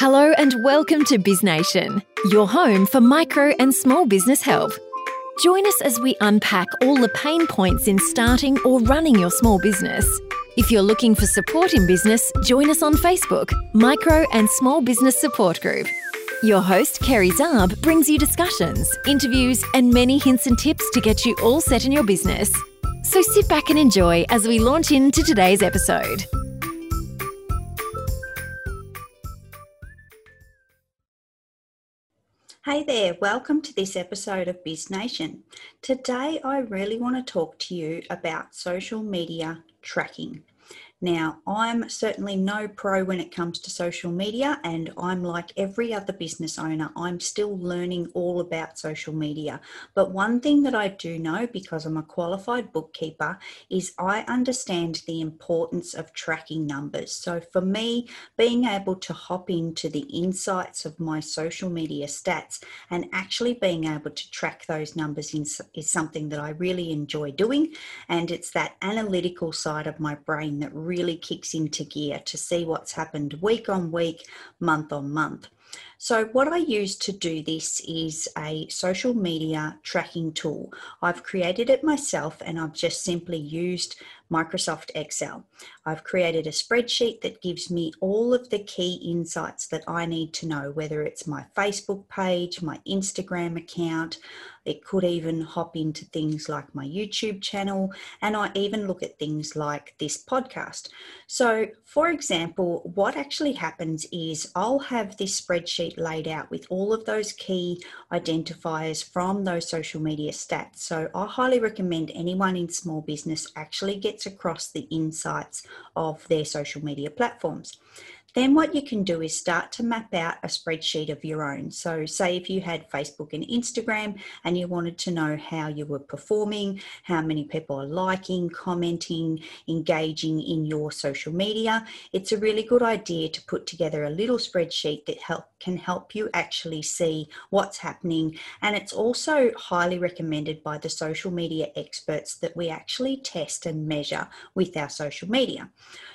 Hello and welcome to BizNation, your home for micro and small business help. Join us as we unpack all the pain points in starting or running your small business. If you're looking for support in business, join us on Facebook, Micro and Small Business Support Group. Your host, Kerry Zarb, brings you discussions, interviews, and many hints and tips to get you all set in your business. So sit back and enjoy as we launch into today's episode. Hey there, welcome to this episode of Biz Nation. Today, I really want to talk to you about social media tracking. Now, I'm certainly no pro when it comes to social media, and I'm like every other business owner, I'm still learning all about social media. But one thing that I do know, because I'm a qualified bookkeeper, is I understand the importance of tracking numbers. So for me, being able to hop into the insights of my social media stats and actually being able to track those numbers is something that I really enjoy doing. And it's that analytical side of my brain that really kicks into gear to see what's happened week on week, month on month. So, what I use to do this is a social media tracking tool. I've created it myself and I've just simply used Microsoft Excel. I've created a spreadsheet that gives me all of the key insights that I need to know, whether it's my Facebook page, my Instagram account, it could even hop into things like my YouTube channel, and I even look at things like this podcast. So, for example, what actually happens is I'll have this spreadsheet laid out with all of those key identifiers from those social media stats. So, I highly recommend anyone in small business actually gets across the insights of their social media platforms. Then what you can do is start to map out a spreadsheet of your own. So say if you had Facebook and Instagram and you wanted to know how you were performing, how many people are liking, commenting, engaging in your social media, it's a really good idea to put together a little spreadsheet that help, can help you actually see what's happening. And it's also highly recommended by the social media experts that we actually test and measure with our social media.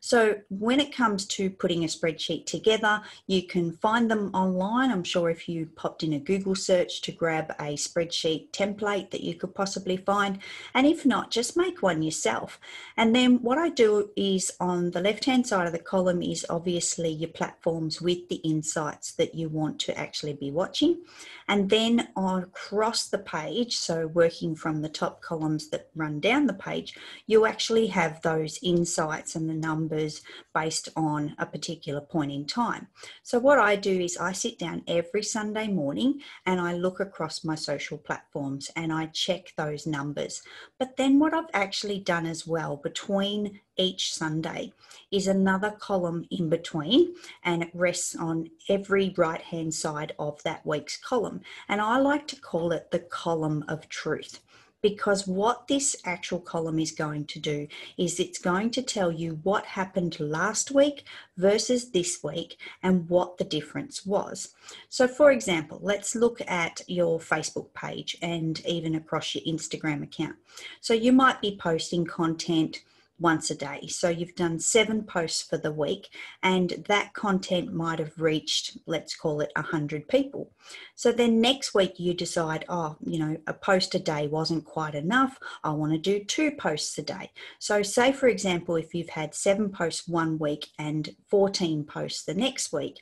So when it comes to putting a spreadsheet together, you can find them online. I'm sure if you popped in a Google search to grab a spreadsheet template that you could possibly find. And if not, just make one yourself. And then what I do is on the left hand side of the column is obviously your platforms with the insights that you want to actually be watching. And then across the page, so working from the top columns that run down the page, you actually have those insights and the numbers based on a particular point in time. So, what I do is I sit down every Sunday morning and I look across my social platforms and I check those numbers. But then, what I've actually done as well between each Sunday is another column in between and it rests on every right hand side of that week's column. And I like to call it the column of truth because what this actual column is going to do is it's going to tell you what happened last week versus this week and what the difference was. So, for example, let's look at your Facebook page and even across your Instagram account. So, you might be posting content once a day. So you've done seven posts for the week, and that content might have reached, let's call it 100 people. So then next week you decide, oh, you know, a post a day wasn't quite enough. I want to do two posts a day. So, say for example, if you've had seven posts one week and 14 posts the next week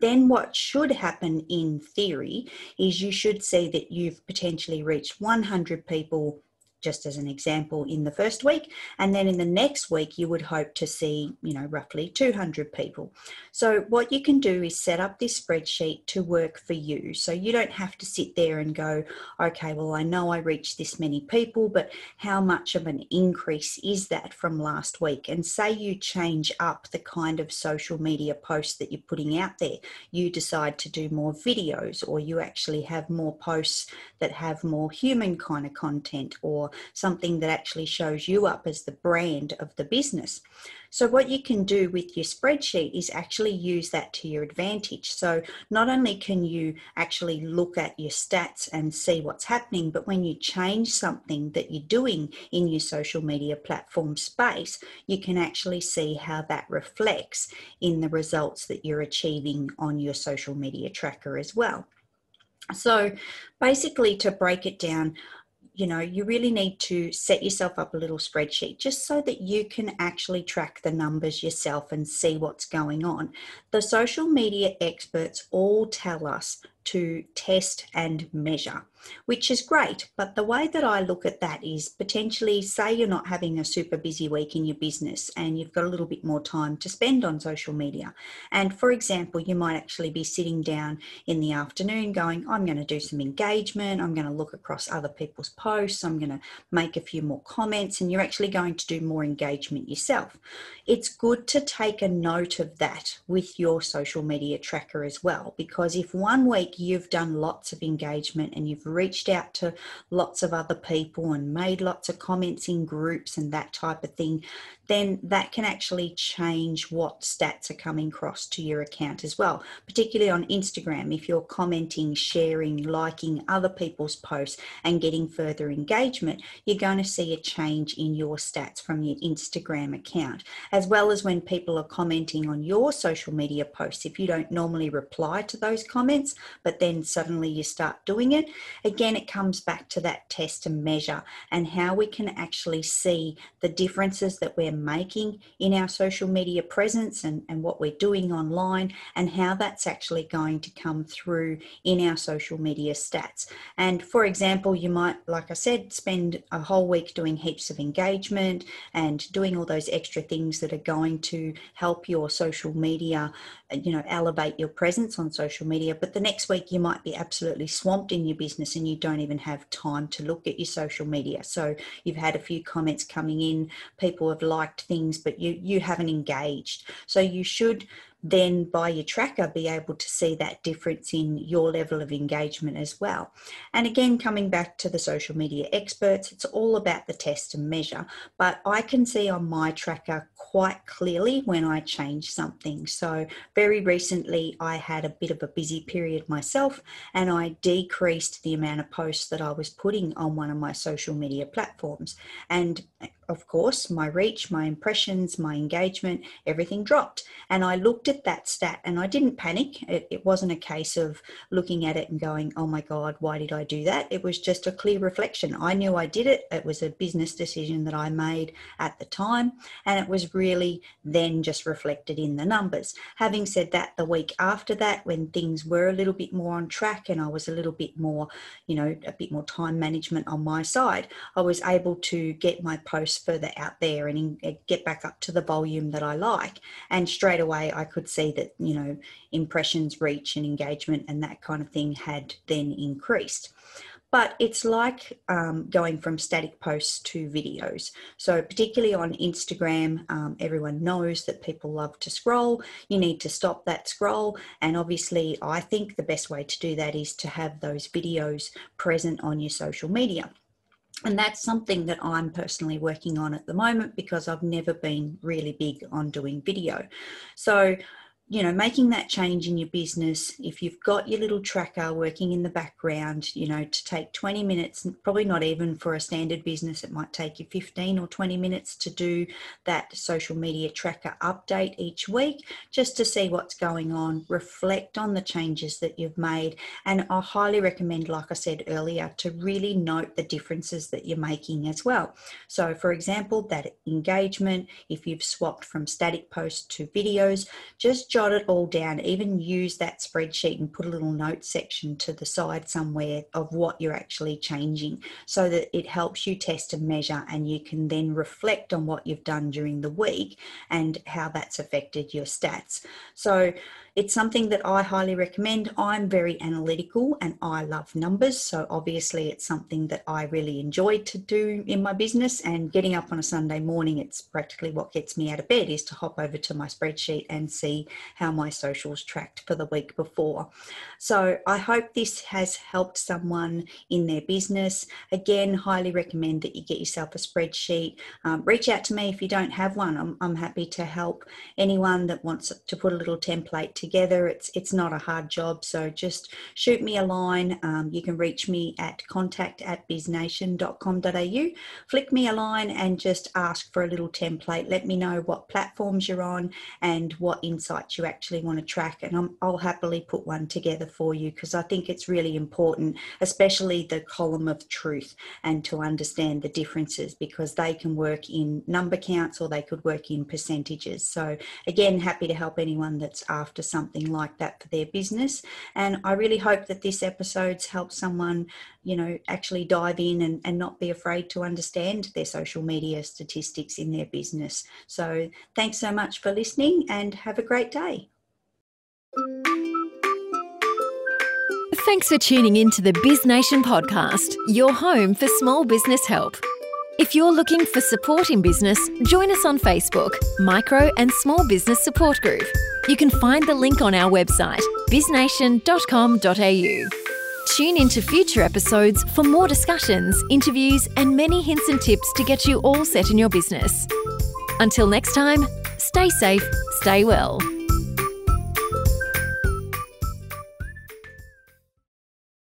then what should happen in theory is you should see that you've potentially reached 100 people just as an example in the first week. And then in the next week you would hope to see you know roughly 200 people. So what you can do is set up this spreadsheet to work for you. So you don't have to sit there and go okay well i know i reached this many people but how much of an increase is that from last week? And say you change up the kind of social media posts that you're putting out there. You decide to do more videos or you actually have more posts that have more human kind of content or something that actually shows you up as the brand of the business. So, what you can do with your spreadsheet is actually use that to your advantage. So, not only can you actually look at your stats and see what's happening, but when you change something that you're doing in your social media platform space, you can actually see how that reflects in the results that you're achieving on your social media tracker as well. So, basically, to break it down, you know, you really need to set yourself up a little spreadsheet just so that you can actually track the numbers yourself and see what's going on. The social media experts all tell us to test and measure, which is great. But the way that I look at that is potentially say you're not having a super busy week in your business and you've got a little bit more time to spend on social media. And for example, you might actually be sitting down in the afternoon going, I'm going to do some engagement, I'm going to look across other people's posts, I'm going to make a few more comments, and you're actually going to do more engagement yourself. It's good to take a note of that with your social media tracker as well, because if one week you've done lots of engagement and you've reached out to lots of other people and made lots of comments in groups and that type of thing, then that can actually change what stats are coming across to your account as well. Particularly on Instagram, if you're commenting, sharing, liking other people's posts and getting further engagement, you're going to see a change in your stats from your Instagram account, as well as when people are commenting on your social media posts. If you don't normally reply to those comments, but then suddenly you start doing it, again, it comes back to that test and measure and how we can actually see the differences that we're making in our social media presence and, and what we're doing online and how that's actually going to come through in our social media stats. And for example, you might, like I said, spend a whole week doing heaps of engagement and doing all those extra things that are going to help your social media, you know, elevate your presence on social media. But the next week you might be absolutely swamped in your business and you don't even have time to look at your social media. So you've had a few comments coming in, people have liked liked things, but you you haven't engaged. So you should then by your tracker be able to see that difference in your level of engagement as well. And again, coming back to the social media experts, it's all about the test and measure. But I can see on my tracker quite clearly when I change something. So, very recently, I had a bit of a busy period myself and I decreased the amount of posts that I was putting on one of my social media platforms. And of course, my reach, my impressions, my engagement, everything dropped. And I looked at that stat and I didn't panic. It, it, wasn't a case of looking at it and going, oh my God, why did I do that? It was just a clear reflection. I knew I did it. It was a business decision that I made at the time. And it was really then just reflected in the numbers. Having said that, the week after that, when things were a little bit more on track and I was a little bit more, you know, a bit more time management on my side, I was able to get my posts further out there and in, uh, get back up to the volume that I like. And straight away, I could see that, you know, impressions, reach, and engagement and that kind of thing had then increased. But it's like um, going from static posts to videos. So, particularly on Instagram, um, everyone knows that people love to scroll. You need to stop that scroll. And obviously, I think the best way to do that is to have those videos present on your social media. And that's something that I'm personally working on at the moment because I've never been really big on doing video. So you know making that change in your business. If you've got your little tracker working in the background you know to take 20 minutes probably not even for a standard business it might take you 15 or 20 minutes to do that social media tracker update each week just to see what's going on reflect on the changes that you've made. And i highly recommend like i said earlier to really note the differences that you're making as well. So for example that engagement if you've swapped from static posts to videos just jot it all down, even use that spreadsheet and put a little note section to the side somewhere of what you're actually changing so that it helps you test and measure and you can then reflect on what you've done during the week and how that's affected your stats. So it's something that I highly recommend. I'm very analytical and I love numbers. So obviously, it's something that I really enjoy to do in my business. And getting up on a Sunday morning, it's practically what gets me out of bed is to hop over to my spreadsheet and see how my socials tracked for the week before. So I hope this has helped someone in their business. Again, highly recommend that you get yourself a spreadsheet. Um, reach out to me if you don't have one. I'm, I'm happy to help anyone that wants to put a little template together. It's it's not a hard job, so just shoot me a line. Um, you can reach me at contact at biznation.com.au. Flick me a line and just ask for a little template. Let me know what platforms you're on and what insights you actually want to track, and i will happily put one together for you because I think it's really important, especially the column of truth, and to understand the differences because they can work in number counts or they could work in percentages. So again, happy to help anyone that's after something like that for their business. And I really hope that this episode's helped someone, you know, actually dive in and, and not be afraid to understand their social media statistics in their business. So thanks so much for listening and have a great day. Thanks for tuning in to the Biz Nation podcast, your home for small business help. If you're looking for support in business, join us on Facebook, Micro and Small Business Support Group. You can find the link on our website, biznation.com.au. Tune into future episodes for more discussions, interviews, and many hints and tips to get you all set in your business. Until next time, stay safe, stay well.